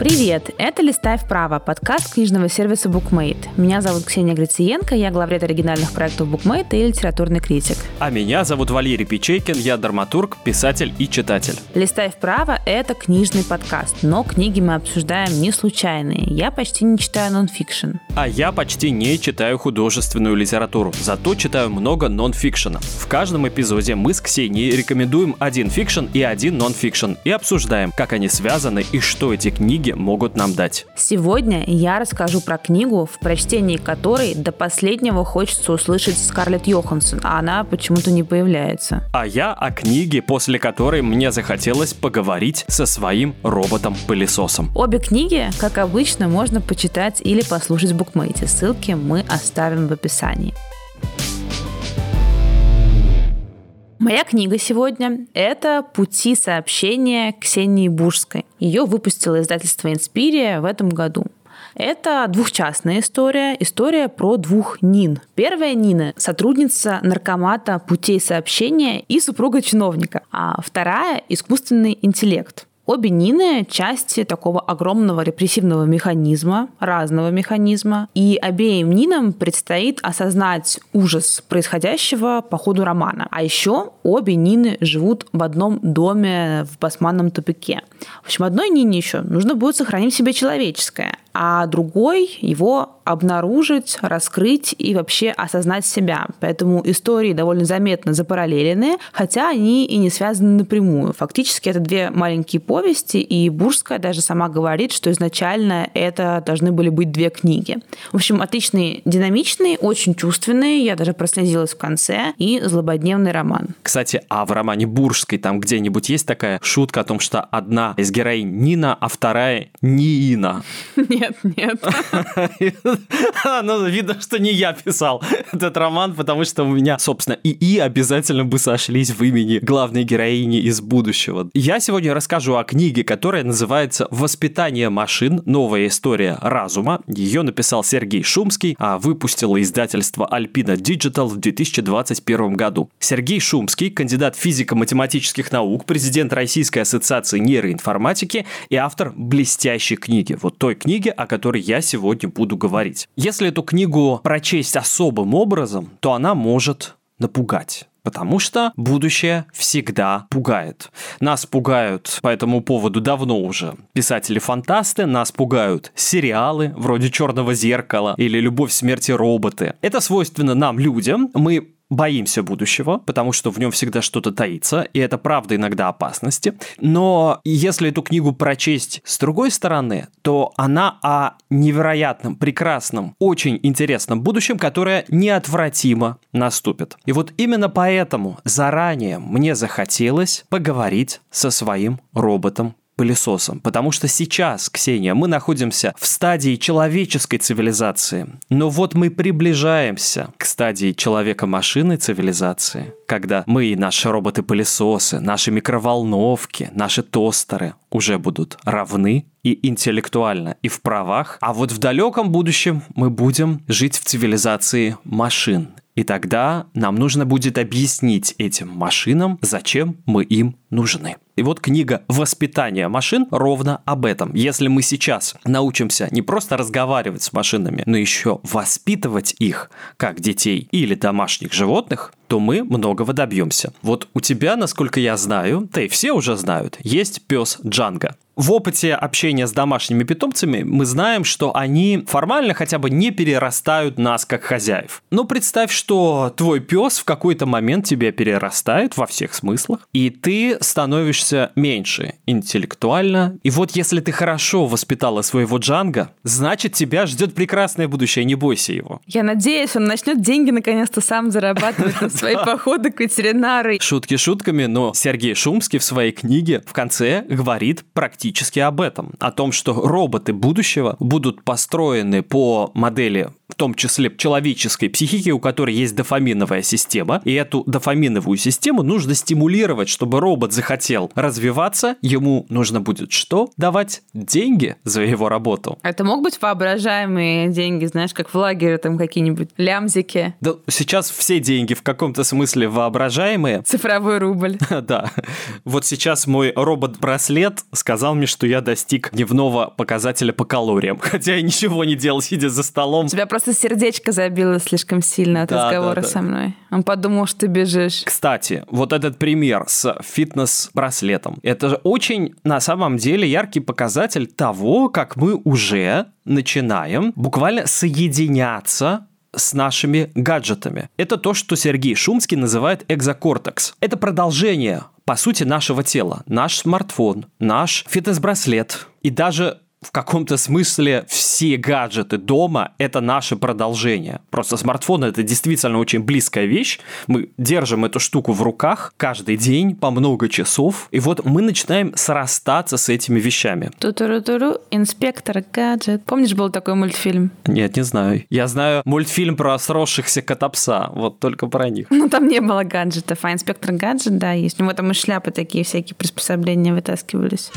Привет, это «Листай вправо», подкаст книжного сервиса Bookmate. Меня зовут Ксения Грициенко, я главред оригинальных проектов Bookmate и литературный критик. А меня зовут Валерий Печейкин, я драматург, писатель и читатель. «Листай вправо» — это книжный подкаст, но книги мы обсуждаем не случайные. Я почти не читаю нонфикшн. А я почти не читаю художественную литературу, зато читаю много нонфикшена. В каждом эпизоде мы с Ксенией рекомендуем один фикшн и один нонфикшн и обсуждаем, как они связаны и что эти книги книги могут нам дать. Сегодня я расскажу про книгу, в прочтении которой до последнего хочется услышать Скарлетт Йоханссон, а она почему-то не появляется. А я о книге, после которой мне захотелось поговорить со своим роботом-пылесосом. Обе книги, как обычно, можно почитать или послушать в букмейте. Ссылки мы оставим в описании. Моя книга сегодня – это «Пути сообщения Ксении Бужской». Ее выпустило издательство «Инспирия» в этом году. Это двухчастная история, история про двух Нин. Первая Нина – сотрудница наркомата путей сообщения и супруга чиновника, а вторая – искусственный интеллект. Обе Нины – части такого огромного репрессивного механизма, разного механизма, и обеим Нинам предстоит осознать ужас происходящего по ходу романа. А еще обе Нины живут в одном доме в басманном тупике. В общем, одной Нине еще нужно будет сохранить себе человеческое, а другой его обнаружить, раскрыть и вообще осознать себя. Поэтому истории довольно заметно запараллелены, хотя они и не связаны напрямую. Фактически это две маленькие повести, и Бурская даже сама говорит, что изначально это должны были быть две книги. В общем, отличный, динамичный, очень чувственный, я даже прослезилась в конце, и злободневный роман. Кстати, а в романе Бурской там где-нибудь есть такая шутка о том, что одна из героинь Нина, а вторая Ниина? Нет, нет. Ну, видно, что не я писал этот роман, потому что у меня, собственно, и и обязательно бы сошлись в имени главной героини из будущего. Я сегодня расскажу о книге, которая называется «Воспитание машин. Новая история разума». Ее написал Сергей Шумский, а выпустило издательство Alpina Digital в 2021 году. Сергей Шумский, кандидат физико-математических наук, президент Российской ассоциации нейроинформатики и автор блестящей книги. Вот той книги, о которой я сегодня буду говорить. Если эту книгу прочесть особым образом, то она может напугать. Потому что будущее всегда пугает. Нас пугают по этому поводу давно уже писатели-фантасты, нас пугают сериалы вроде «Черного зеркала» или «Любовь, смерти роботы». Это свойственно нам, людям. Мы боимся будущего, потому что в нем всегда что-то таится, и это правда иногда опасности. Но если эту книгу прочесть с другой стороны, то она о невероятном, прекрасном, очень интересном будущем, которое неотвратимо наступит. И вот именно поэтому заранее мне захотелось поговорить со своим роботом пылесосом. Потому что сейчас, Ксения, мы находимся в стадии человеческой цивилизации. Но вот мы приближаемся к стадии человека-машины цивилизации, когда мы и наши роботы-пылесосы, наши микроволновки, наши тостеры уже будут равны и интеллектуально, и в правах. А вот в далеком будущем мы будем жить в цивилизации машин. И тогда нам нужно будет объяснить этим машинам, зачем мы им нужны. И вот книга «Воспитание машин» ровно об этом. Если мы сейчас научимся не просто разговаривать с машинами, но еще воспитывать их, как детей или домашних животных, то мы многого добьемся. Вот у тебя, насколько я знаю, да и все уже знают, есть пес Джанга в опыте общения с домашними питомцами мы знаем, что они формально хотя бы не перерастают нас как хозяев. Но представь, что твой пес в какой-то момент тебя перерастает во всех смыслах, и ты становишься меньше интеллектуально. И вот если ты хорошо воспитала своего Джанга, значит тебя ждет прекрасное будущее, не бойся его. Я надеюсь, он начнет деньги наконец-то сам зарабатывать на свои походы к ветеринару. Шутки шутками, но Сергей Шумский в своей книге в конце говорит практически об этом. О том, что роботы будущего будут построены по модели том числе человеческой психики, у которой есть дофаминовая система, и эту дофаминовую систему нужно стимулировать, чтобы робот захотел развиваться, ему нужно будет что? Давать деньги за его работу. Это могут быть воображаемые деньги, знаешь, как в лагере там какие-нибудь лямзики. Да, сейчас все деньги в каком-то смысле воображаемые. Цифровой рубль. Да. Вот сейчас мой робот-браслет сказал мне, что я достиг дневного показателя по калориям, хотя я ничего не делал, сидя за столом. У тебя просто сердечко забило слишком сильно от да, разговора да, да. со мной. Он подумал, что ты бежишь. Кстати, вот этот пример с фитнес-браслетом, это же очень, на самом деле, яркий показатель того, как мы уже начинаем буквально соединяться с нашими гаджетами. Это то, что Сергей Шумский называет экзокортекс. Это продолжение, по сути, нашего тела. Наш смартфон, наш фитнес-браслет и даже в каком-то смысле все гаджеты дома — это наше продолжение. Просто смартфон — это действительно очень близкая вещь. Мы держим эту штуку в руках каждый день по много часов, и вот мы начинаем срастаться с этими вещами. Ту-туру-туру, инспектор гаджет. Помнишь, был такой мультфильм? Нет, не знаю. Я знаю мультфильм про сросшихся котопса, вот только про них. Ну, там не было гаджетов, а инспектор гаджет, да, есть. У него там и шляпы такие всякие приспособления вытаскивались.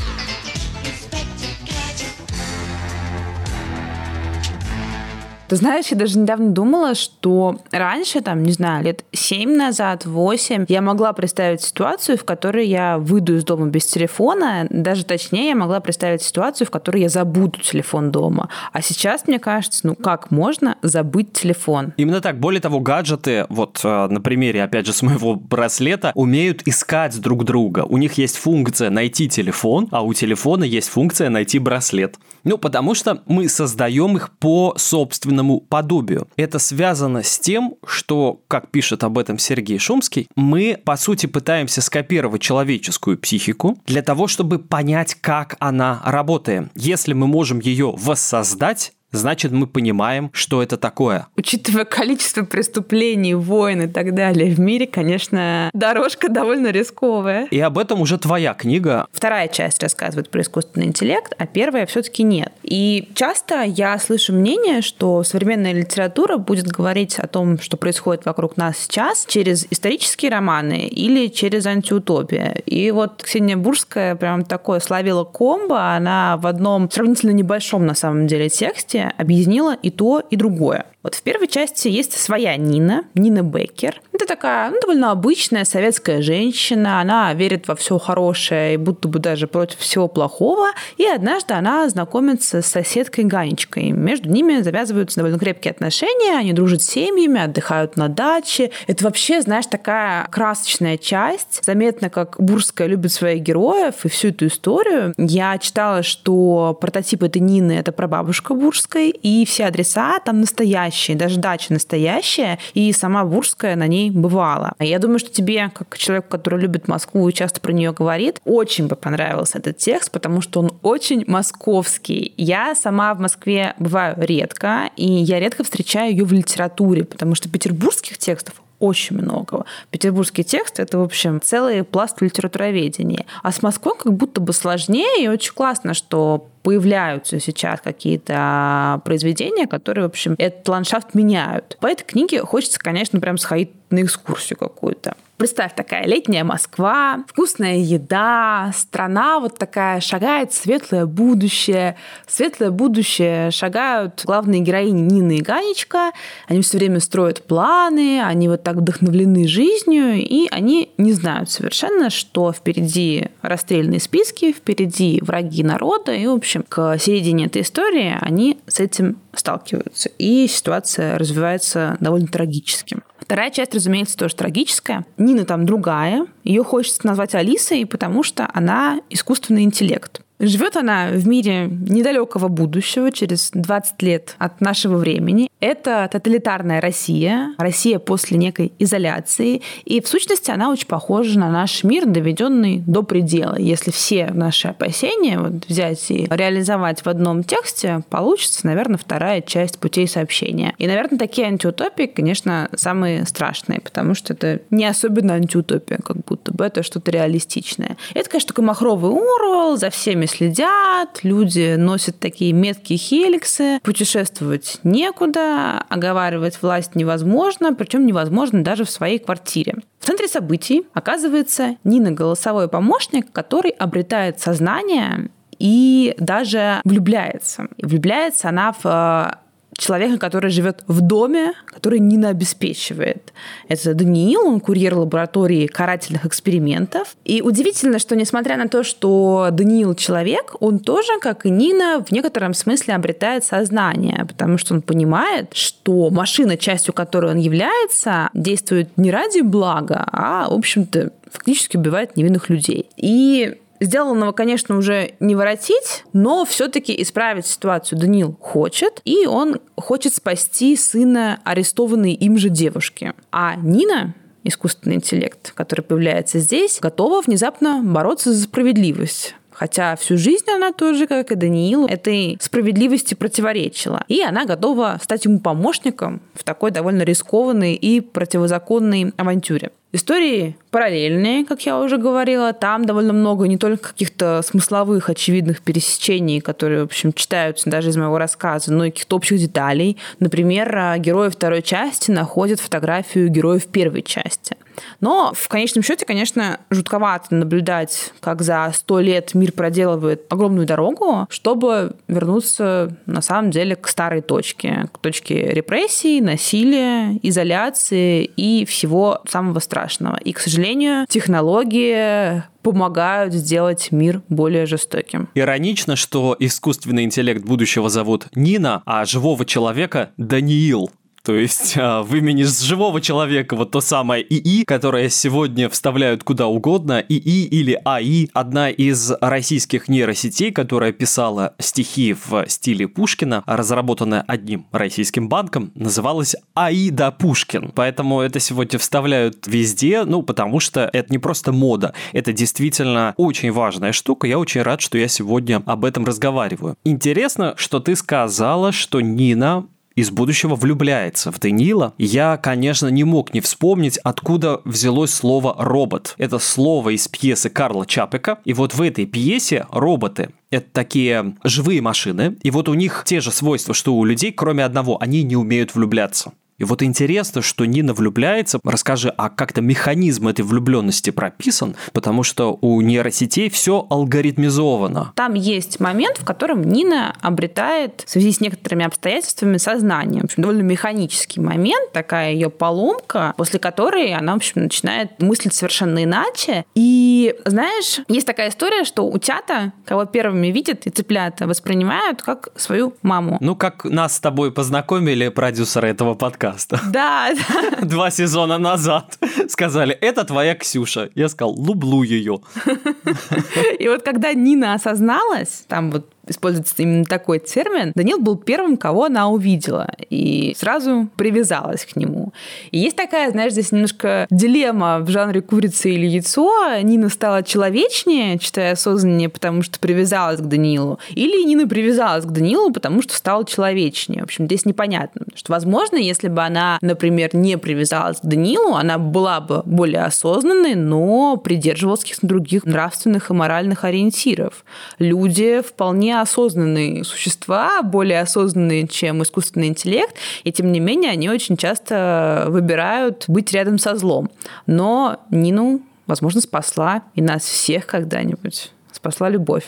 Ты знаешь, я даже недавно думала, что раньше, там, не знаю, лет 7 назад, 8, я могла представить ситуацию, в которой я выйду из дома без телефона. Даже точнее, я могла представить ситуацию, в которой я забуду телефон дома. А сейчас, мне кажется, ну как можно забыть телефон? Именно так. Более того, гаджеты, вот э, на примере, опять же, с моего браслета, умеют искать друг друга. У них есть функция найти телефон, а у телефона есть функция найти браслет. Ну, потому что мы создаем их по собственному подобию. Это связано с тем, что, как пишет об этом Сергей Шумский, мы, по сути, пытаемся скопировать человеческую психику для того, чтобы понять, как она работает. Если мы можем ее воссоздать, значит мы понимаем, что это такое. Учитывая количество преступлений, войн и так далее в мире, конечно, дорожка довольно рисковая. И об этом уже твоя книга. Вторая часть рассказывает про искусственный интеллект, а первая все-таки нет. И часто я слышу мнение, что современная литература будет говорить о том, что происходит вокруг нас сейчас, через исторические романы или через антиутопию. И вот Ксения Бурская прям такое славила комбо, она в одном сравнительно небольшом на самом деле тексте объяснила и то, и другое. Вот в первой части есть своя Нина, Нина Беккер. Это такая ну, довольно обычная советская женщина. Она верит во все хорошее и будто бы даже против всего плохого. И однажды она знакомится с соседкой Ганечкой. Между ними завязываются довольно крепкие отношения. Они дружат с семьями, отдыхают на даче. Это вообще, знаешь, такая красочная часть. Заметно, как Бурская любит своих героев и всю эту историю. Я читала, что прототип этой Нины — это прабабушка Бурской, и все адреса там настоящие настоящие, даже дача настоящая, и сама Бурская на ней бывала. Я думаю, что тебе, как человек, который любит Москву и часто про нее говорит, очень бы понравился этот текст, потому что он очень московский. Я сама в Москве бываю редко, и я редко встречаю ее в литературе, потому что петербургских текстов очень много. Петербургский текст — это, в общем, целый пласт литературоведения. А с Москвой как будто бы сложнее, и очень классно, что появляются сейчас какие-то произведения, которые, в общем, этот ландшафт меняют. По этой книге хочется, конечно, прям сходить на экскурсию какую-то. Представь, такая летняя Москва, вкусная еда, страна вот такая шагает светлое будущее. Светлое будущее шагают главные героини Нина и Ганечка. Они все время строят планы, они вот так вдохновлены жизнью, и они не знают совершенно, что впереди расстрельные списки, впереди враги народа, и, в общем, к середине этой истории они с этим сталкиваются. И ситуация развивается довольно трагически. Вторая часть, разумеется, тоже трагическая. Нина там другая. Ее хочется назвать Алисой, потому что она искусственный интеллект. Живет она в мире недалекого будущего, через 20 лет от нашего времени. Это тоталитарная Россия, Россия после некой изоляции. И в сущности она очень похожа на наш мир, доведенный до предела. Если все наши опасения вот взять и реализовать в одном тексте, получится, наверное, вторая часть путей сообщения. И, наверное, такие антиутопии, конечно, самые страшные, потому что это не особенно антиутопия, как будто бы это что-то реалистичное. Это, конечно, такой махровый Урал, за всеми следят, люди носят такие меткие хеликсы, путешествовать некуда, оговаривать власть невозможно, причем невозможно даже в своей квартире. В центре событий оказывается Нина голосовой помощник, который обретает сознание и даже влюбляется. влюбляется она в э, человека, который живет в доме, который Нина обеспечивает. Это Даниил, он курьер лаборатории карательных экспериментов. И удивительно, что несмотря на то, что Даниил человек, он тоже, как и Нина, в некотором смысле обретает сознание, потому что он понимает, что машина, частью которой он является, действует не ради блага, а, в общем-то, фактически убивает невинных людей. И Сделанного, конечно, уже не воротить, но все-таки исправить ситуацию Даниил хочет, и он хочет спасти сына арестованной им же девушки. А Нина, искусственный интеллект, который появляется здесь, готова внезапно бороться за справедливость. Хотя всю жизнь она тоже, как и Даниил, этой справедливости противоречила. И она готова стать ему помощником в такой довольно рискованной и противозаконной авантюре. Истории параллельные, как я уже говорила. Там довольно много не только каких-то смысловых, очевидных пересечений, которые, в общем, читаются даже из моего рассказа, но и каких-то общих деталей. Например, а, герои второй части находят фотографию героев первой части. Но в конечном счете, конечно, жутковато наблюдать, как за сто лет мир проделывает огромную дорогу, чтобы вернуться на самом деле к старой точке, к точке репрессий, насилия, изоляции и всего самого страшного. И, к сожалению, технологии помогают сделать мир более жестоким. Иронично, что искусственный интеллект будущего зовут Нина, а живого человека Даниил. То есть а, в имени живого человека вот то самое ИИ, которое сегодня вставляют куда угодно, ИИ или АИ, одна из российских нейросетей, которая писала стихи в стиле Пушкина, разработанная одним российским банком, называлась Аида Пушкин. Поэтому это сегодня вставляют везде, ну, потому что это не просто мода, это действительно очень важная штука. Я очень рад, что я сегодня об этом разговариваю. Интересно, что ты сказала, что Нина из будущего влюбляется в Даниила, я, конечно, не мог не вспомнить, откуда взялось слово «робот». Это слово из пьесы Карла Чапека. И вот в этой пьесе роботы это такие живые машины, и вот у них те же свойства, что у людей, кроме одного, они не умеют влюбляться. И вот интересно, что Нина влюбляется. Расскажи, а как-то механизм этой влюбленности прописан? Потому что у нейросетей все алгоритмизовано. Там есть момент, в котором Нина обретает в связи с некоторыми обстоятельствами сознание. В общем, довольно механический момент, такая ее поломка, после которой она, в общем, начинает мыслить совершенно иначе. И, знаешь, есть такая история, что утята, кого первыми видят и цыплята, воспринимают как свою маму. Ну, как нас с тобой познакомили продюсеры этого подкаста подкаста. Да, да. Два сезона назад сказали, это твоя Ксюша. Я сказал, люблю ее. И вот когда Нина осозналась, там вот используется именно такой термин, Данил был первым, кого она увидела, и сразу привязалась к нему. И есть такая, знаешь, здесь немножко дилемма в жанре курица или яйцо. Нина стала человечнее, читая осознаннее, потому что привязалась к Данилу, или Нина привязалась к Данилу, потому что стала человечнее. В общем, здесь непонятно. Что, возможно, если бы она, например, не привязалась к Данилу, она была бы более осознанной, но придерживалась каких-то других нравственных и моральных ориентиров. Люди вполне осознанные существа, более осознанные, чем искусственный интеллект, и тем не менее они очень часто выбирают быть рядом со злом. Но Нину, возможно, спасла и нас всех когда-нибудь. Спасла любовь.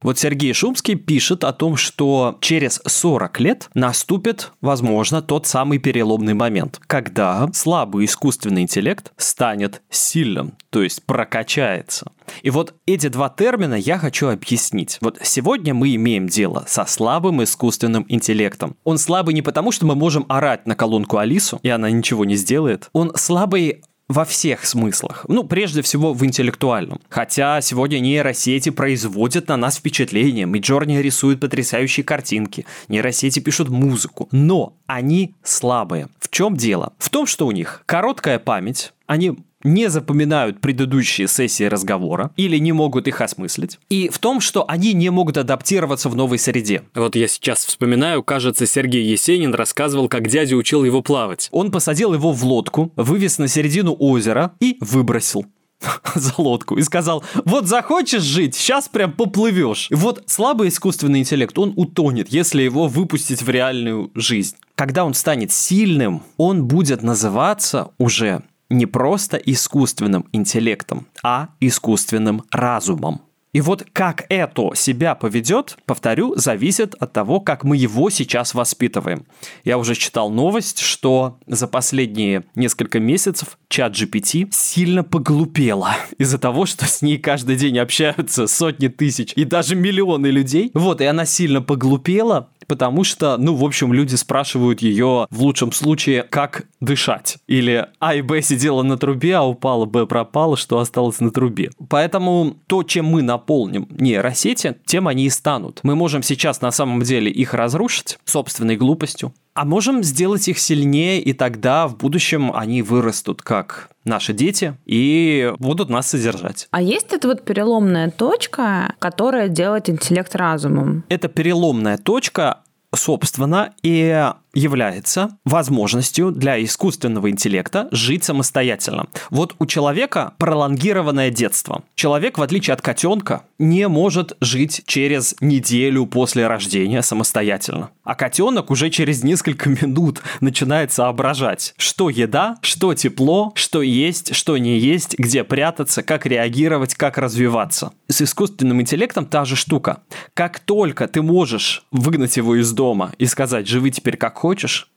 Вот Сергей Шумский пишет о том, что через 40 лет наступит, возможно, тот самый переломный момент, когда слабый искусственный интеллект станет сильным, то есть прокачается. И вот эти два термина я хочу объяснить. Вот сегодня мы имеем дело со слабым искусственным интеллектом. Он слабый не потому, что мы можем орать на колонку Алису, и она ничего не сделает. Он слабый во всех смыслах. Ну, прежде всего, в интеллектуальном. Хотя сегодня нейросети производят на нас впечатление. Миджорни рисует потрясающие картинки. Нейросети пишут музыку. Но они слабые. В чем дело? В том, что у них короткая память, они не запоминают предыдущие сессии разговора или не могут их осмыслить. И в том, что они не могут адаптироваться в новой среде. Вот я сейчас вспоминаю, кажется, Сергей Есенин рассказывал, как дядя учил его плавать. Он посадил его в лодку, вывез на середину озера и выбросил. за лодку и сказал, вот захочешь жить, сейчас прям поплывешь. И вот слабый искусственный интеллект, он утонет, если его выпустить в реальную жизнь. Когда он станет сильным, он будет называться уже не просто искусственным интеллектом, а искусственным разумом. И вот как это себя поведет, повторю, зависит от того, как мы его сейчас воспитываем. Я уже читал новость, что за последние несколько месяцев чат GPT сильно поглупела из-за того, что с ней каждый день общаются сотни тысяч и даже миллионы людей. Вот, и она сильно поглупела, потому что, ну, в общем, люди спрашивают ее в лучшем случае, как дышать. Или А и Б сидела на трубе, а упала, Б пропала, что осталось на трубе. Поэтому то, чем мы наполним нейросети, тем они и станут. Мы можем сейчас на самом деле их разрушить собственной глупостью, а можем сделать их сильнее, и тогда в будущем они вырастут как наши дети и будут нас содержать. А есть эта вот переломная точка, которая делает интеллект разумом? Это переломная точка, собственно, и является возможностью для искусственного интеллекта жить самостоятельно. Вот у человека пролонгированное детство. Человек, в отличие от котенка, не может жить через неделю после рождения самостоятельно. А котенок уже через несколько минут начинает соображать, что еда, что тепло, что есть, что не есть, где прятаться, как реагировать, как развиваться. С искусственным интеллектом та же штука. Как только ты можешь выгнать его из дома и сказать, живи теперь как хочешь,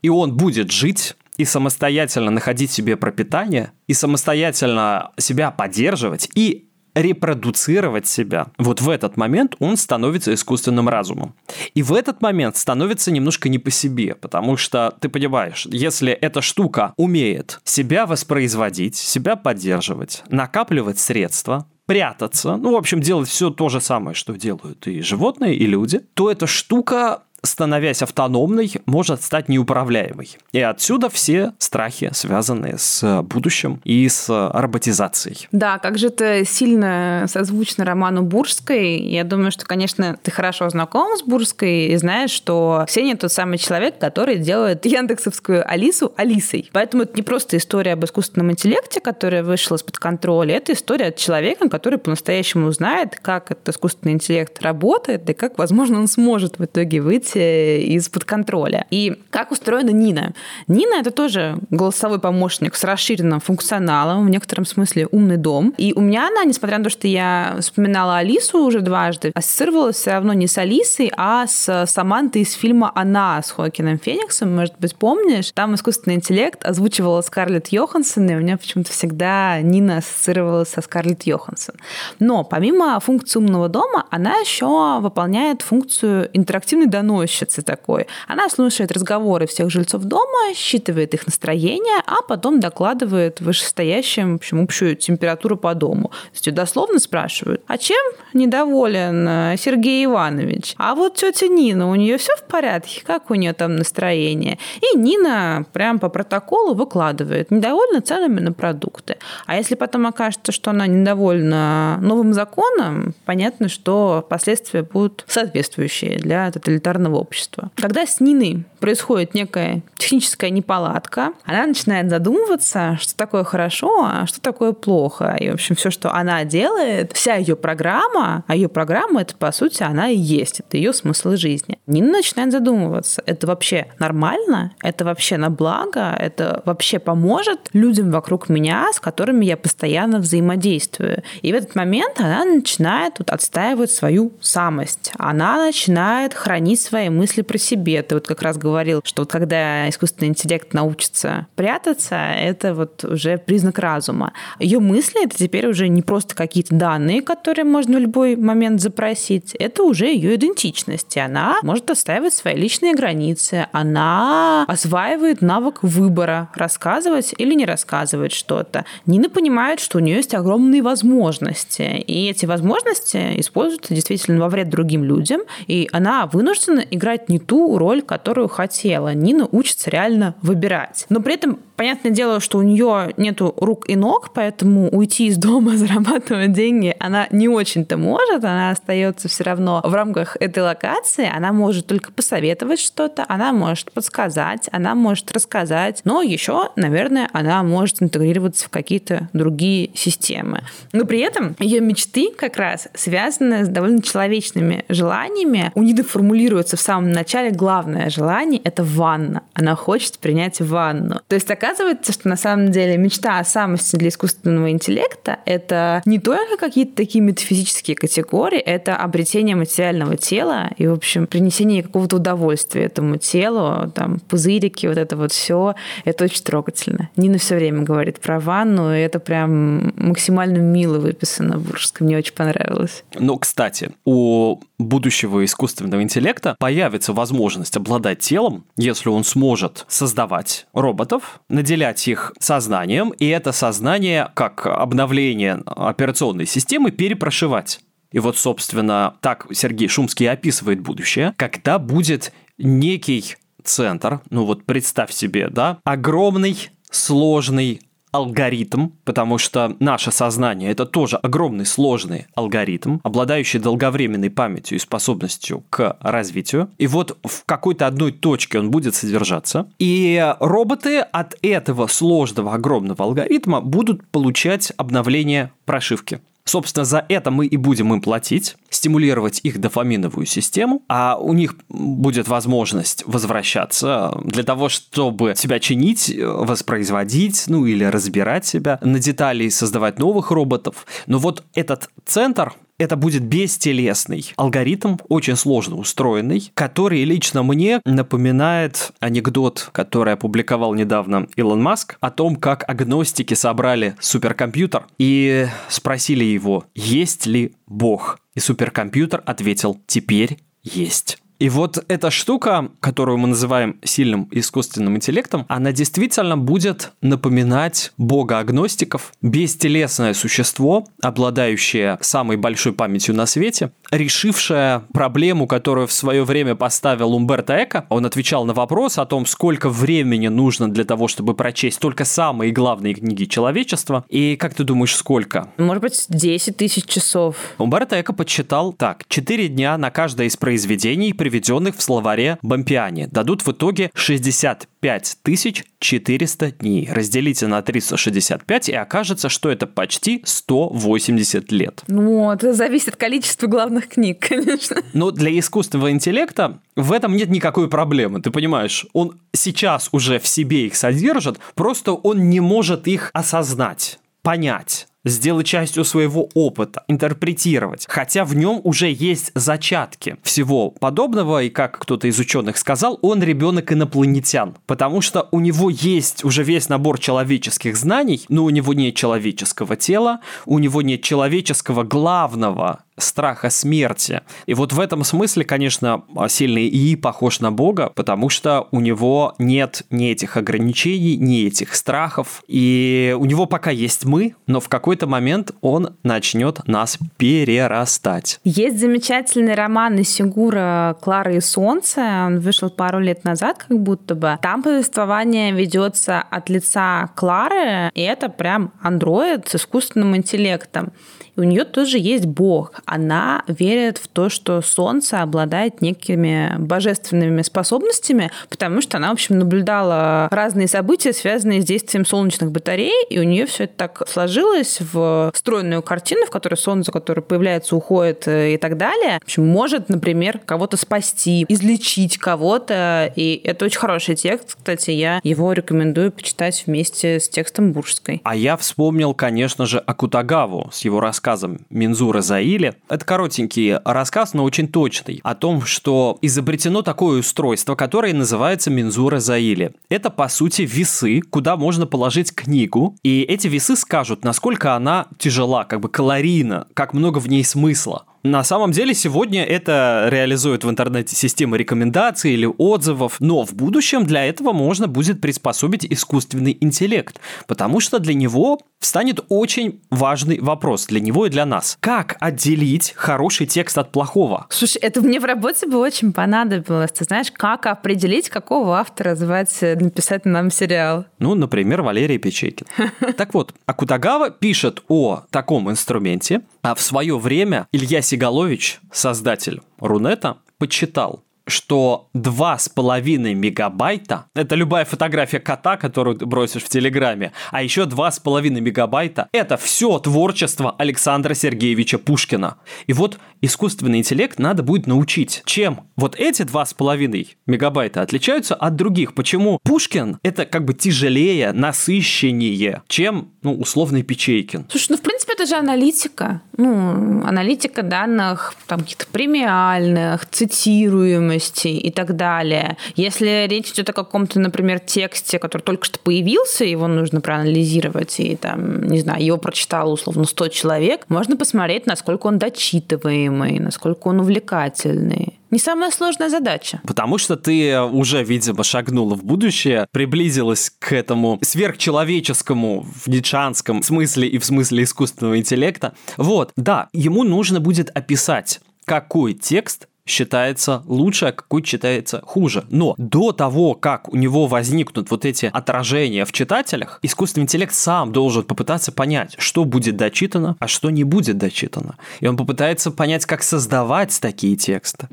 и он будет жить, и самостоятельно находить себе пропитание, и самостоятельно себя поддерживать, и репродуцировать себя, вот в этот момент он становится искусственным разумом. И в этот момент становится немножко не по себе, потому что ты понимаешь, если эта штука умеет себя воспроизводить, себя поддерживать, накапливать средства, прятаться, ну, в общем, делать все то же самое, что делают и животные, и люди, то эта штука становясь автономной, может стать неуправляемой. И отсюда все страхи, связанные с будущим и с роботизацией. Да, как же это сильно созвучно роману Бурской. Я думаю, что, конечно, ты хорошо знаком с Бурской и знаешь, что Ксения тот самый человек, который делает яндексовскую Алису Алисой. Поэтому это не просто история об искусственном интеллекте, которая вышла из-под контроля, это история от человека, который по-настоящему знает, как этот искусственный интеллект работает и как, возможно, он сможет в итоге выйти выйти из-под контроля. И как устроена Нина? Нина — это тоже голосовой помощник с расширенным функционалом, в некотором смысле умный дом. И у меня она, несмотря на то, что я вспоминала Алису уже дважды, ассоциировалась все равно не с Алисой, а с Самантой из фильма «Она» с Хоакином Фениксом, может быть, помнишь? Там искусственный интеллект озвучивала Скарлетт Йоханссон, и у меня почему-то всегда Нина ассоциировалась со Скарлетт Йоханссон. Но помимо функции умного дома, она еще выполняет функцию интерактивной доносчицы доносчицы такой. Она слушает разговоры всех жильцов дома, считывает их настроение, а потом докладывает вышестоящим, в общем, общую температуру по дому. То есть дословно спрашивают, а чем недоволен э, Сергей Иванович? А вот тетя Нина, у нее все в порядке? Как у нее там настроение? И Нина прям по протоколу выкладывает, недовольна ценами на продукты. А если потом окажется, что она недовольна новым законом, понятно, что последствия будут соответствующие для тоталитарного современного общества. Когда с Ниной происходит некая техническая неполадка, она начинает задумываться, что такое хорошо, а что такое плохо. И, в общем, все, что она делает, вся ее программа, а ее программа это, по сути, она и есть, это ее смысл жизни. Нина начинает задумываться, это вообще нормально, это вообще на благо, это вообще поможет людям вокруг меня, с которыми я постоянно взаимодействую. И в этот момент она начинает вот отстаивать свою самость. Она начинает хранить свои мысли про себе. Ты вот как раз говорил, что вот когда искусственный интеллект научится прятаться, это вот уже признак разума. Ее мысли — это теперь уже не просто какие-то данные, которые можно в любой момент запросить, это уже ее идентичность. И она может отстаивать свои личные границы, она осваивает навык выбора, рассказывать или не рассказывать что-то. Нина понимает, что у нее есть огромные возможности, и эти возможности используются действительно во вред другим людям, и она вынуждена играть не ту роль, которую хотела. Нина учится реально выбирать. Но при этом Понятное дело, что у нее нету рук и ног, поэтому уйти из дома, зарабатывать деньги, она не очень-то может, она остается все равно в рамках этой локации, она может только посоветовать что-то, она может подсказать, она может рассказать, но еще, наверное, она может интегрироваться в какие-то другие системы. Но при этом ее мечты как раз связаны с довольно человечными желаниями. У Ниды формулируется в самом начале главное желание — это ванна. Она хочет принять ванну. То есть оказывается, что на самом деле мечта о самости для искусственного интеллекта — это не только какие-то такие метафизические категории, это обретение материального тела и, в общем, принесение какого-то удовольствия этому телу, там, пузырики, вот это вот все. Это очень трогательно. Нина все время говорит про ванну, и это прям максимально мило выписано в Буржском. Мне очень понравилось. Ну, кстати, у будущего искусственного интеллекта появится возможность обладать телом, если он сможет создавать роботов, наделять их сознанием, и это сознание, как обновление операционной системы, перепрошивать. И вот, собственно, так Сергей Шумский описывает будущее, когда будет некий центр, ну вот представь себе, да, огромный, сложный алгоритм, потому что наше сознание – это тоже огромный сложный алгоритм, обладающий долговременной памятью и способностью к развитию. И вот в какой-то одной точке он будет содержаться. И роботы от этого сложного огромного алгоритма будут получать обновление прошивки. Собственно, за это мы и будем им платить, стимулировать их дофаминовую систему, а у них будет возможность возвращаться для того, чтобы себя чинить, воспроизводить, ну или разбирать себя на детали и создавать новых роботов. Но вот этот центр это будет бестелесный алгоритм, очень сложно устроенный, который лично мне напоминает анекдот, который опубликовал недавно Илон Маск, о том, как агностики собрали суперкомпьютер и спросили его, есть ли Бог. И суперкомпьютер ответил, теперь есть. И вот эта штука, которую мы называем сильным искусственным интеллектом, она действительно будет напоминать бога агностиков, бестелесное существо, обладающее самой большой памятью на свете, решившее проблему, которую в свое время поставил Умберто Эко. Он отвечал на вопрос о том, сколько времени нужно для того, чтобы прочесть только самые главные книги человечества. И как ты думаешь, сколько? Может быть, 10 тысяч часов. Умберто Эко подсчитал так. 4 дня на каждое из произведений, приведенных в словаре Бампиани, дадут в итоге 65 400 дней. Разделите на 365, и окажется, что это почти 180 лет. Ну, это зависит от количества главных книг, конечно. Но для искусственного интеллекта в этом нет никакой проблемы, ты понимаешь? Он сейчас уже в себе их содержит, просто он не может их осознать, понять сделать частью своего опыта, интерпретировать, хотя в нем уже есть зачатки. Всего подобного, и как кто-то из ученых сказал, он ребенок инопланетян, потому что у него есть уже весь набор человеческих знаний, но у него нет человеческого тела, у него нет человеческого главного страха смерти. И вот в этом смысле, конечно, сильный ИИ похож на Бога, потому что у него нет ни этих ограничений, ни этих страхов. И у него пока есть мы, но в какой-то момент он начнет нас перерастать. Есть замечательный роман из Сигура «Клара и солнце». Он вышел пару лет назад, как будто бы. Там повествование ведется от лица Клары, и это прям андроид с искусственным интеллектом. И у нее тоже есть Бог. Она верит в то, что Солнце обладает некими божественными способностями, потому что она, в общем, наблюдала разные события, связанные с действием солнечных батарей, и у нее все это так сложилось в стройную картину, в которой Солнце, которое появляется, уходит э, и так далее. В общем, может, например, кого-то спасти, излечить кого-то. И это очень хороший текст, кстати, я его рекомендую почитать вместе с текстом Буржской. А я вспомнил, конечно же, Акутагаву с его рассказом Минзура Заили. Это коротенький рассказ, но очень точный, о том, что изобретено такое устройство, которое называется Минзура Заили. Это, по сути, весы, куда можно положить книгу, и эти весы скажут, насколько она тяжела, как бы калорийна, как много в ней смысла. На самом деле сегодня это реализует в интернете система рекомендаций или отзывов, но в будущем для этого можно будет приспособить искусственный интеллект, потому что для него встанет очень важный вопрос для него и для нас. Как отделить хороший текст от плохого? Слушай, это мне в работе бы очень понадобилось. Ты знаешь, как определить, какого автора звать э, написать нам сериал? Ну, например, Валерий Печейкин. Так вот, Акутагава пишет о таком инструменте, а в свое время Илья Сигалович, создатель Рунета, почитал что 2,5 мегабайта – это любая фотография кота, которую ты бросишь в Телеграме, а еще 2,5 мегабайта – это все творчество Александра Сергеевича Пушкина. И вот искусственный интеллект надо будет научить, чем вот эти 2,5 мегабайта отличаются от других. Почему Пушкин – это как бы тяжелее, насыщеннее, чем, ну, условный Печейкин. Слушай, ну, в принципе, это же аналитика. Ну, аналитика данных, там, каких-то премиальных, цитируемых, стоимости и так далее. Если речь идет о каком-то, например, тексте, который только что появился, его нужно проанализировать, и там, не знаю, его прочитало условно 100 человек, можно посмотреть, насколько он дочитываемый, насколько он увлекательный. Не самая сложная задача. Потому что ты уже, видимо, шагнула в будущее, приблизилась к этому сверхчеловеческому в ницшанском смысле и в смысле искусственного интеллекта. Вот, да, ему нужно будет описать, какой текст считается лучше, а какой считается хуже. Но до того, как у него возникнут вот эти отражения в читателях, искусственный интеллект сам должен попытаться понять, что будет дочитано, а что не будет дочитано. И он попытается понять, как создавать такие тексты.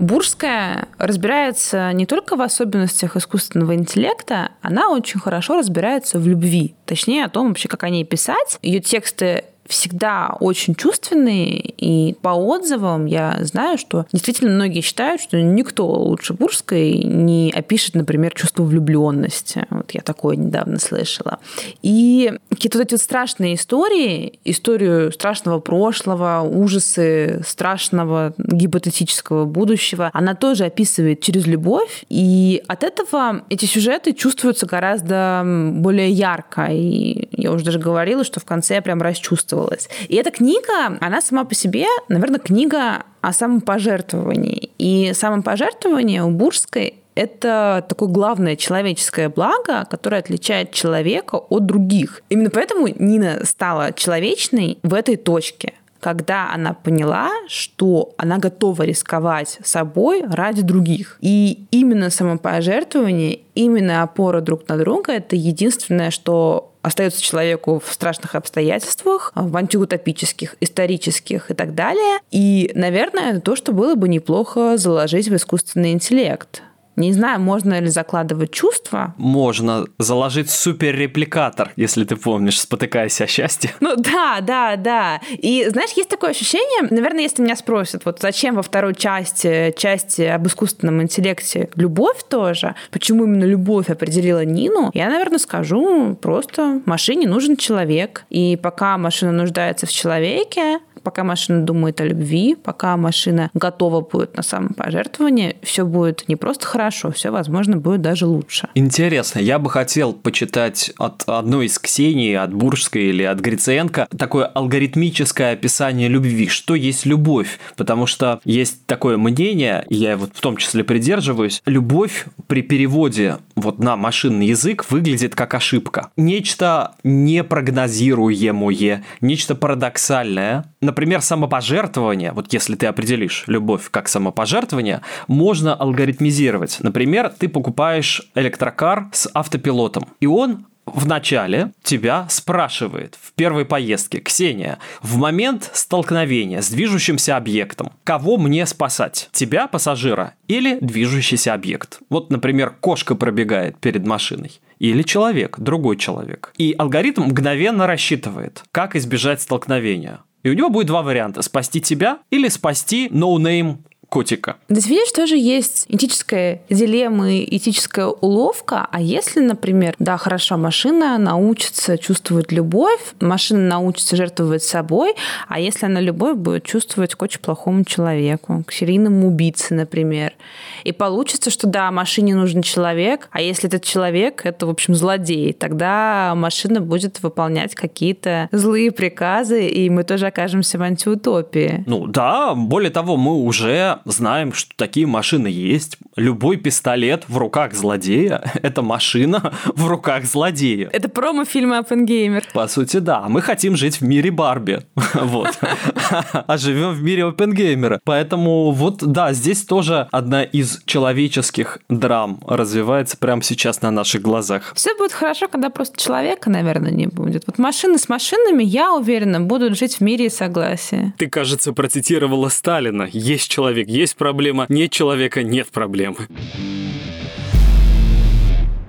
Бурская разбирается не только в особенностях искусственного интеллекта, она очень хорошо разбирается в любви. Точнее, о том вообще, как о ней писать. Ее тексты всегда очень чувственные, и по отзывам я знаю, что действительно многие считают, что никто лучше Бурской не опишет, например, чувство влюбленности. Вот я такое недавно слышала. И какие-то вот эти вот страшные истории, историю страшного прошлого, ужасы страшного гипотетического будущего, она тоже описывает через любовь, и от этого эти сюжеты чувствуются гораздо более ярко. И я уже даже говорила, что в конце я прям расчувствовала чувствовалось. И эта книга, она сама по себе, наверное, книга о самопожертвовании. И самопожертвование у Бурской это такое главное человеческое благо, которое отличает человека от других. Именно поэтому Нина стала человечной в этой точке когда она поняла, что она готова рисковать собой ради других. И именно самопожертвование, именно опора друг на друга — это единственное, что остается человеку в страшных обстоятельствах, в антиутопических, исторических и так далее. И, наверное, то, что было бы неплохо заложить в искусственный интеллект. Не знаю, можно ли закладывать чувства. Можно заложить суперрепликатор, если ты помнишь, спотыкаясь о счастье. Ну да, да, да. И знаешь, есть такое ощущение, наверное, если меня спросят, вот зачем во второй части, части об искусственном интеллекте любовь тоже, почему именно любовь определила Нину, я, наверное, скажу просто машине нужен человек. И пока машина нуждается в человеке, пока машина думает о любви, пока машина готова будет на самопожертвование, все будет не просто хорошо, все, возможно, будет даже лучше. Интересно, я бы хотел почитать от одной из Ксении, от Буржской или от Гриценко такое алгоритмическое описание любви. Что есть любовь? Потому что есть такое мнение, я вот в том числе придерживаюсь, любовь при переводе вот на машинный язык выглядит как ошибка. Нечто непрогнозируемое, нечто парадоксальное, Например, самопожертвование, вот если ты определишь любовь как самопожертвование, можно алгоритмизировать. Например, ты покупаешь электрокар с автопилотом, и он в начале тебя спрашивает в первой поездке, Ксения, в момент столкновения с движущимся объектом, кого мне спасать? Тебя, пассажира, или движущийся объект? Вот, например, кошка пробегает перед машиной или человек, другой человек. И алгоритм мгновенно рассчитывает, как избежать столкновения. И у него будет два варианта. Спасти тебя или спасти ноунейм котика. Здесь видишь, тоже есть этическая дилемма этическая уловка. А если, например, да, хорошо, машина научится чувствовать любовь, машина научится жертвовать собой, а если она любовь будет чувствовать к очень плохому человеку, к серийному убийце, например. И получится, что да, машине нужен человек, а если этот человек, это, в общем, злодей, тогда машина будет выполнять какие-то злые приказы, и мы тоже окажемся в антиутопии. Ну да, более того, мы уже знаем, что такие машины есть. Любой пистолет в руках злодея – это машина в руках злодея. Это промо фильма «Оппенгеймер». По сути, да. Мы хотим жить в мире Барби. Вот. А живем в мире Оппенгеймера. Поэтому вот, да, здесь тоже одна из человеческих драм развивается прямо сейчас на наших глазах. Все будет хорошо, когда просто человека, наверное, не будет. Вот машины с машинами, я уверена, будут жить в мире и согласии. Ты, кажется, процитировала Сталина. Есть человек, есть проблема, нет человека, нет проблемы.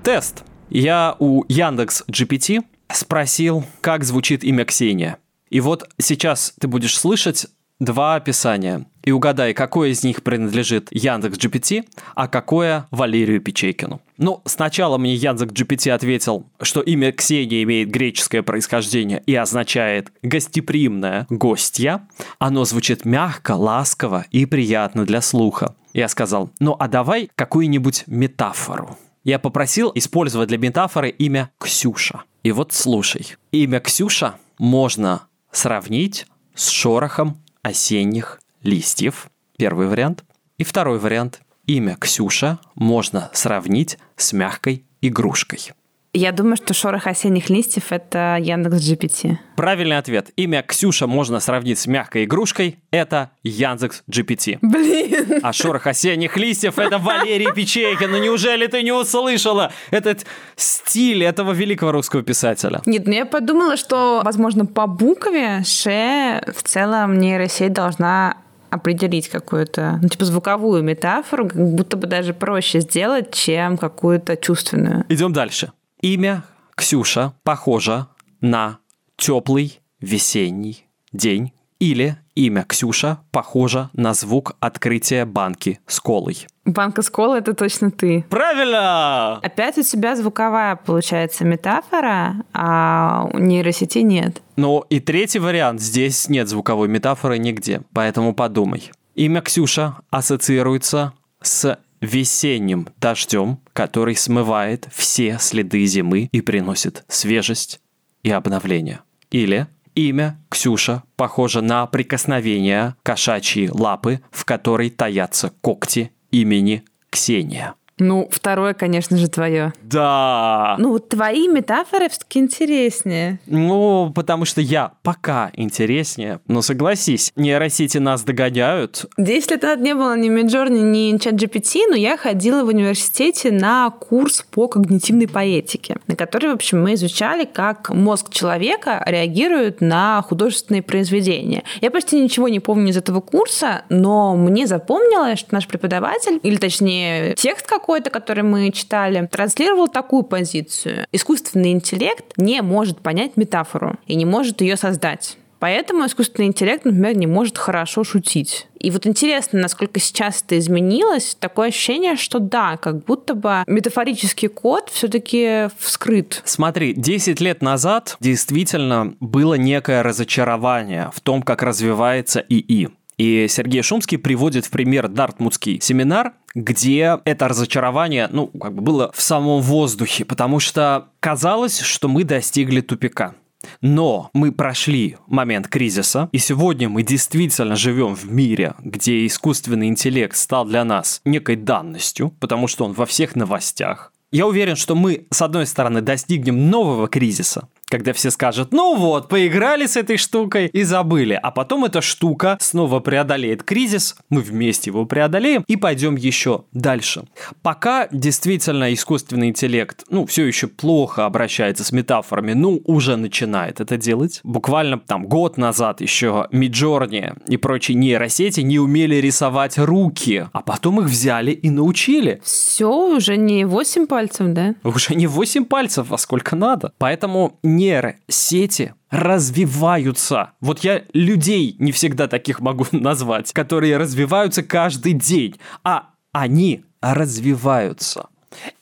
Тест. Я у Яндекс GPT спросил, как звучит имя Ксения. И вот сейчас ты будешь слышать два описания. И угадай, какое из них принадлежит Яндекс GPT, а какое Валерию Печейкину. Ну, сначала мне Яндекс GPT ответил, что имя Ксения имеет греческое происхождение и означает «гостеприимная гостья». Оно звучит мягко, ласково и приятно для слуха. Я сказал, ну а давай какую-нибудь метафору. Я попросил использовать для метафоры имя Ксюша. И вот слушай. Имя Ксюша можно сравнить с шорохом осенних листьев. Первый вариант. И второй вариант. Имя Ксюша можно сравнить с мягкой игрушкой. Я думаю, что шорох осенних листьев — это Яндекс GPT. Правильный ответ. Имя Ксюша можно сравнить с мягкой игрушкой. Это Яндекс GPT. Блин. А шорох осенних листьев — это Валерий Печейкин. Ну неужели ты не услышала этот стиль этого великого русского писателя? Нет, ну я подумала, что, возможно, по букве Ш в целом нейросеть должна определить какую-то, ну, типа, звуковую метафору, как будто бы даже проще сделать, чем какую-то чувственную. Идем дальше. Имя Ксюша похоже на теплый весенний день или имя Ксюша похоже на звук открытия банки с колой. Банка с колой — это точно ты. Правильно! Опять у тебя звуковая, получается, метафора, а у нейросети нет. Ну и третий вариант. Здесь нет звуковой метафоры нигде, поэтому подумай. Имя Ксюша ассоциируется с весенним дождем, который смывает все следы зимы и приносит свежесть и обновление. Или имя Ксюша похоже на прикосновение кошачьей лапы, в которой таятся когти имени Ксения. Ну, второе, конечно же, твое. Да. Ну, вот твои метафоры все-таки интереснее. Ну, потому что я пока интереснее. Но согласись, нейросети нас догоняют. Десять лет назад не было ни Midjourney, ни ChatGPT, но я ходила в университете на курс по когнитивной поэтике, на который, в общем, мы изучали, как мозг человека реагирует на художественные произведения. Я почти ничего не помню из этого курса, но мне запомнилось, что наш преподаватель, или точнее текст какой-то, который мы читали, транслировал такую позицию. Искусственный интеллект не может понять метафору и не может ее создать. Поэтому искусственный интеллект, например, не может хорошо шутить. И вот интересно, насколько сейчас это изменилось. Такое ощущение, что да, как будто бы метафорический код все-таки вскрыт. Смотри, 10 лет назад действительно было некое разочарование в том, как развивается ИИ. И Сергей Шумский приводит в пример Дартмутский семинар, где это разочарование, ну, как бы было в самом воздухе, потому что казалось, что мы достигли тупика. Но мы прошли момент кризиса, и сегодня мы действительно живем в мире, где искусственный интеллект стал для нас некой данностью, потому что он во всех новостях. Я уверен, что мы, с одной стороны, достигнем нового кризиса, когда все скажут, ну вот, поиграли с этой штукой и забыли, а потом эта штука снова преодолеет кризис, мы вместе его преодолеем и пойдем еще дальше. Пока действительно искусственный интеллект, ну, все еще плохо обращается с метафорами, ну, уже начинает это делать. Буквально там год назад еще Миджорни и прочие нейросети не умели рисовать руки, а потом их взяли и научили. Все, уже не 8 пальцев, да? Уже не 8 пальцев, а сколько надо. Поэтому не нейросети развиваются. Вот я людей не всегда таких могу назвать, которые развиваются каждый день, а они развиваются.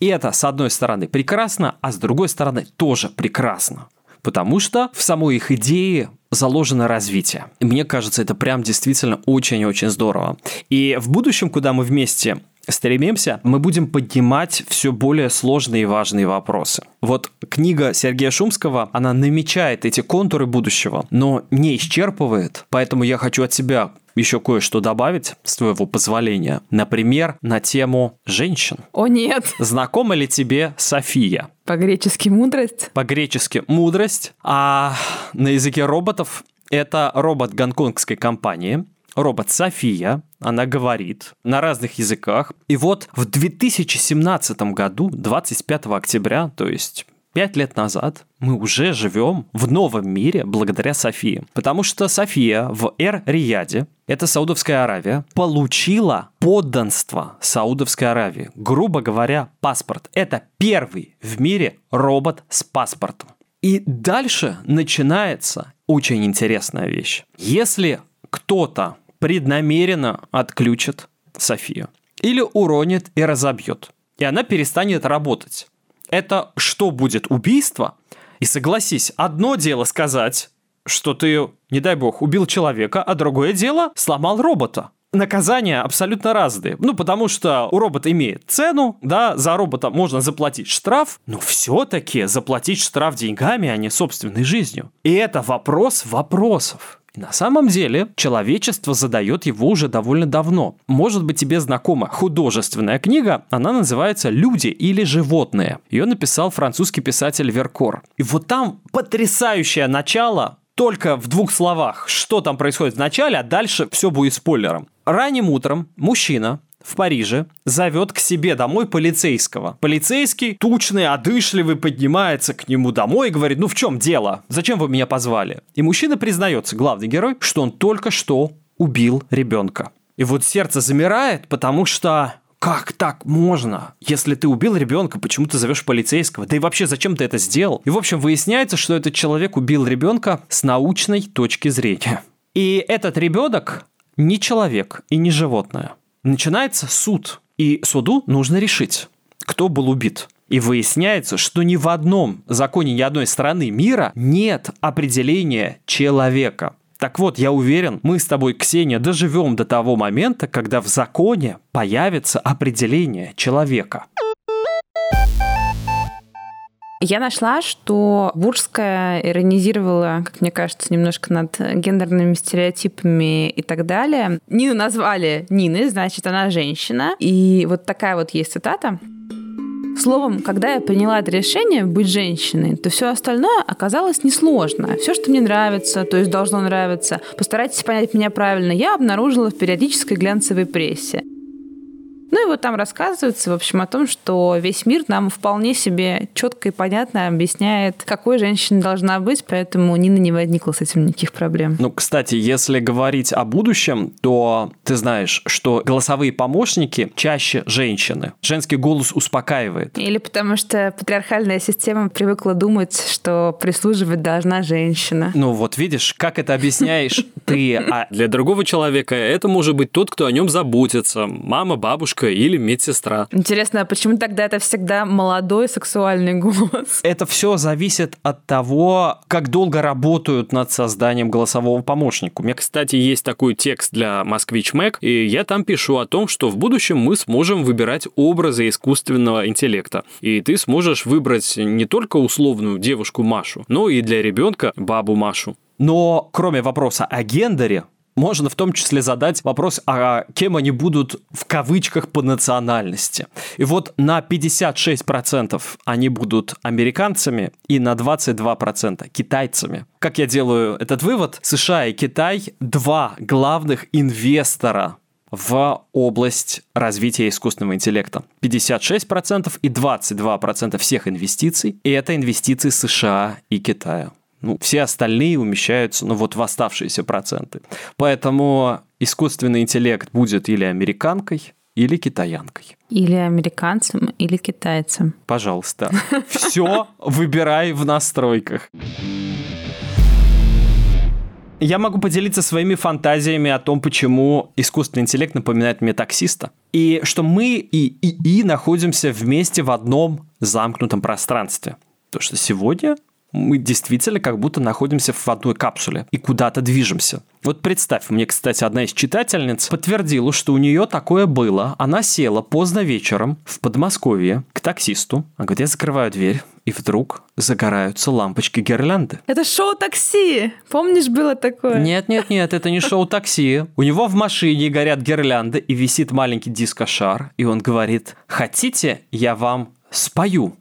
И это, с одной стороны, прекрасно, а с другой стороны, тоже прекрасно. Потому что в самой их идее заложено развитие. И мне кажется, это прям действительно очень-очень здорово. И в будущем, куда мы вместе стремимся, мы будем поднимать все более сложные и важные вопросы. Вот книга Сергея Шумского, она намечает эти контуры будущего, но не исчерпывает, поэтому я хочу от себя еще кое-что добавить, с твоего позволения. Например, на тему женщин. О нет! Знакома ли тебе София? По-гречески мудрость? По-гречески мудрость, а на языке роботов это робот гонконгской компании, робот София, она говорит на разных языках. И вот в 2017 году, 25 октября, то есть Пять лет назад мы уже живем в новом мире благодаря Софии. Потому что София в Эр-Рияде, это Саудовская Аравия, получила подданство Саудовской Аравии. Грубо говоря, паспорт. Это первый в мире робот с паспортом. И дальше начинается очень интересная вещь. Если кто-то преднамеренно отключит Софию или уронит и разобьет, и она перестанет работать, это что будет убийство? И согласись, одно дело сказать, что ты, не дай бог, убил человека, а другое дело сломал робота. Наказания абсолютно разные. Ну, потому что у робота имеет цену, да, за робота можно заплатить штраф, но все-таки заплатить штраф деньгами, а не собственной жизнью. И это вопрос вопросов. На самом деле, человечество задает его уже довольно давно. Может быть, тебе знакома художественная книга, она называется «Люди или животные». Ее написал французский писатель Веркор. И вот там потрясающее начало только в двух словах, что там происходит в начале, а дальше все будет спойлером. Ранним утром мужчина в Париже зовет к себе домой полицейского. Полицейский, тучный, одышливый, поднимается к нему домой и говорит, ну в чем дело? Зачем вы меня позвали? И мужчина признается, главный герой, что он только что убил ребенка. И вот сердце замирает, потому что как так можно? Если ты убил ребенка, почему ты зовешь полицейского? Да и вообще, зачем ты это сделал? И, в общем, выясняется, что этот человек убил ребенка с научной точки зрения. И этот ребенок не человек и не животное начинается суд, и суду нужно решить, кто был убит. И выясняется, что ни в одном законе ни одной страны мира нет определения человека. Так вот, я уверен, мы с тобой, Ксения, доживем до того момента, когда в законе появится определение человека. Я нашла, что Бурская иронизировала, как мне кажется, немножко над гендерными стереотипами и так далее. Нину назвали Ниной, значит, она женщина. И вот такая вот есть цитата. Словом, когда я приняла это решение быть женщиной, то все остальное оказалось несложно. Все, что мне нравится, то есть должно нравиться, постарайтесь понять меня правильно, я обнаружила в периодической глянцевой прессе. Ну и вот там рассказывается, в общем, о том, что весь мир нам вполне себе четко и понятно объясняет, какой женщина должна быть, поэтому Нина не возникла с этим никаких проблем. Ну, кстати, если говорить о будущем, то ты знаешь, что голосовые помощники чаще женщины. Женский голос успокаивает. Или потому что патриархальная система привыкла думать, что прислуживать должна женщина. Ну вот видишь, как это объясняешь ты, а для другого человека это может быть тот, кто о нем заботится. Мама, бабушка, девушка или медсестра. Интересно, а почему тогда это всегда молодой сексуальный голос? Это все зависит от того, как долго работают над созданием голосового помощника. У меня, кстати, есть такой текст для Москвич Мэг, и я там пишу о том, что в будущем мы сможем выбирать образы искусственного интеллекта. И ты сможешь выбрать не только условную девушку Машу, но и для ребенка бабу Машу. Но кроме вопроса о гендере, можно в том числе задать вопрос, а кем они будут в кавычках по национальности. И вот на 56% они будут американцами и на 22% китайцами. Как я делаю этот вывод? США и Китай – два главных инвестора в область развития искусственного интеллекта. 56% и 22% всех инвестиций – это инвестиции США и Китая. Ну, все остальные умещаются, ну, вот в оставшиеся проценты. Поэтому искусственный интеллект будет или американкой, или китаянкой? Или американцем, или китайцем. Пожалуйста. Все выбирай в настройках. Я могу поделиться своими фантазиями о том, почему искусственный интеллект напоминает мне таксиста. И что мы и ИИ находимся вместе в одном замкнутом пространстве. То, что сегодня мы действительно как будто находимся в одной капсуле и куда-то движемся. Вот представь, мне, кстати, одна из читательниц подтвердила, что у нее такое было. Она села поздно вечером в Подмосковье к таксисту. Она говорит, я закрываю дверь, и вдруг загораются лампочки гирлянды. Это шоу такси. Помнишь, было такое? Нет, нет, нет, это не шоу такси. У него в машине горят гирлянды и висит маленький дискошар, и он говорит, хотите, я вам спою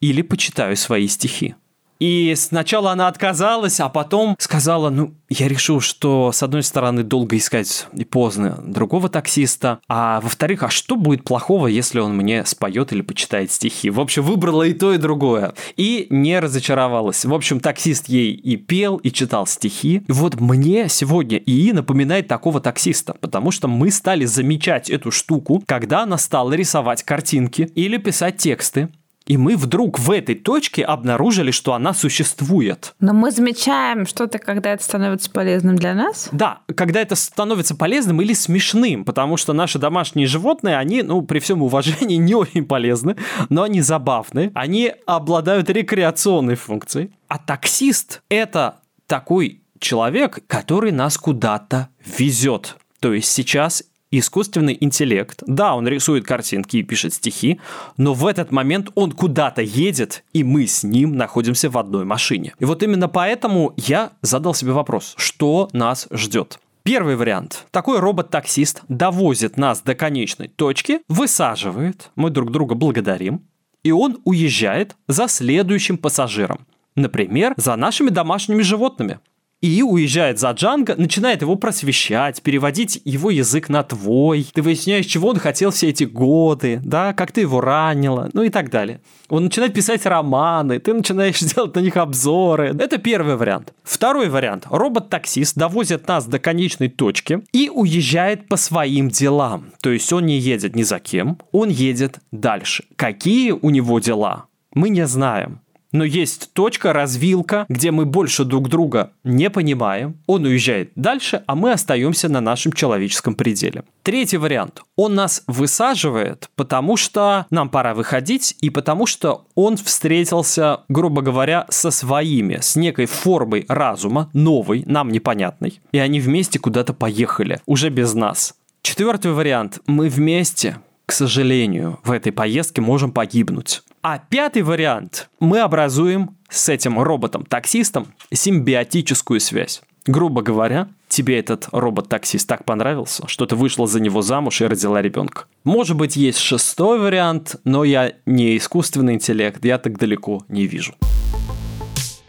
или почитаю свои стихи. И сначала она отказалась, а потом сказала, ну, я решил, что, с одной стороны, долго искать и поздно другого таксиста, а во-вторых, а что будет плохого, если он мне споет или почитает стихи? В общем, выбрала и то, и другое. И не разочаровалась. В общем, таксист ей и пел, и читал стихи. И вот мне сегодня ИИ напоминает такого таксиста, потому что мы стали замечать эту штуку, когда она стала рисовать картинки или писать тексты. И мы вдруг в этой точке обнаружили, что она существует. Но мы замечаем что-то, когда это становится полезным для нас? Да, когда это становится полезным или смешным, потому что наши домашние животные, они, ну, при всем уважении, не очень полезны, но они забавны, они обладают рекреационной функцией. А таксист — это такой человек, который нас куда-то везет. То есть сейчас искусственный интеллект, да, он рисует картинки и пишет стихи, но в этот момент он куда-то едет, и мы с ним находимся в одной машине. И вот именно поэтому я задал себе вопрос, что нас ждет. Первый вариант. Такой робот-таксист довозит нас до конечной точки, высаживает, мы друг друга благодарим, и он уезжает за следующим пассажиром. Например, за нашими домашними животными и уезжает за Джанго, начинает его просвещать, переводить его язык на твой. Ты выясняешь, чего он хотел все эти годы, да, как ты его ранила, ну и так далее. Он начинает писать романы, ты начинаешь делать на них обзоры. Это первый вариант. Второй вариант. Робот-таксист довозит нас до конечной точки и уезжает по своим делам. То есть он не едет ни за кем, он едет дальше. Какие у него дела? Мы не знаем. Но есть точка, развилка, где мы больше друг друга не понимаем. Он уезжает дальше, а мы остаемся на нашем человеческом пределе. Третий вариант. Он нас высаживает, потому что нам пора выходить, и потому что он встретился, грубо говоря, со своими, с некой формой разума, новой, нам непонятной. И они вместе куда-то поехали, уже без нас. Четвертый вариант. Мы вместе, к сожалению, в этой поездке можем погибнуть. А пятый вариант. Мы образуем с этим роботом-таксистом симбиотическую связь. Грубо говоря, тебе этот робот-таксист так понравился, что ты вышла за него замуж и родила ребенка. Может быть, есть шестой вариант, но я не искусственный интеллект, я так далеко не вижу.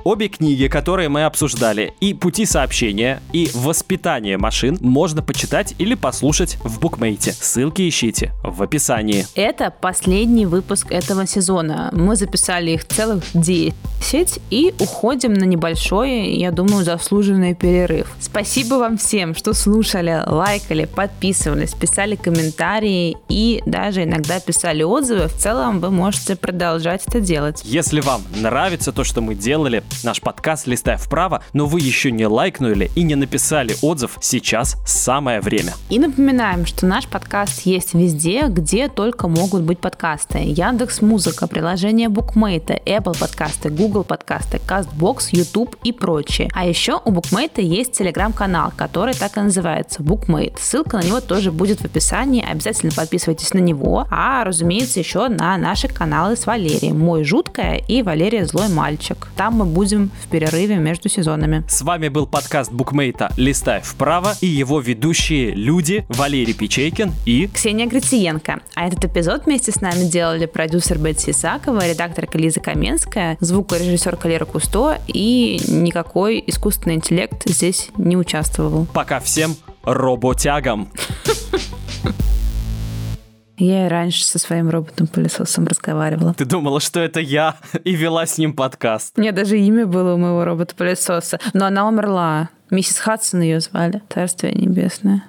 Обе книги, которые мы обсуждали, и «Пути сообщения», и «Воспитание машин» можно почитать или послушать в букмейте. Ссылки ищите в описании. Это последний выпуск этого сезона. Мы записали их целых 10 и уходим на небольшой, я думаю, заслуженный перерыв. Спасибо вам всем, что слушали, лайкали, подписывались, писали комментарии и даже иногда писали отзывы. В целом вы можете продолжать это делать. Если вам нравится то, что мы делали, наш подкаст «Листай вправо», но вы еще не лайкнули и не написали отзыв, сейчас самое время. И напоминаем, что наш подкаст есть везде, где только могут быть подкасты. Яндекс Музыка, приложение Букмейта, Apple подкасты, Google подкасты, CastBox, YouTube и прочее. А еще у Букмейта есть телеграм-канал, который так и называется Букмейт. Ссылка на него тоже будет в описании. Обязательно подписывайтесь на него. А, разумеется, еще на наши каналы с Валерием. Мой жуткая и Валерия злой мальчик. Там мы будем в перерыве между сезонами. С вами был подкаст букмейта «Листай вправо» и его ведущие люди Валерий Печейкин и Ксения Грациенко. А этот эпизод вместе с нами делали продюсер Бетси Исакова, редакторка Лиза Каменская, звукорежиссер Калера Кусто и никакой искусственный интеллект здесь не участвовал. Пока всем роботягам! Я и раньше со своим роботом-пылесосом разговаривала. Ты думала, что это я, и вела с ним подкаст. Меня даже имя было у моего робота-пылесоса. Но она умерла. Миссис Хадсон ее звали. Царствие небесное.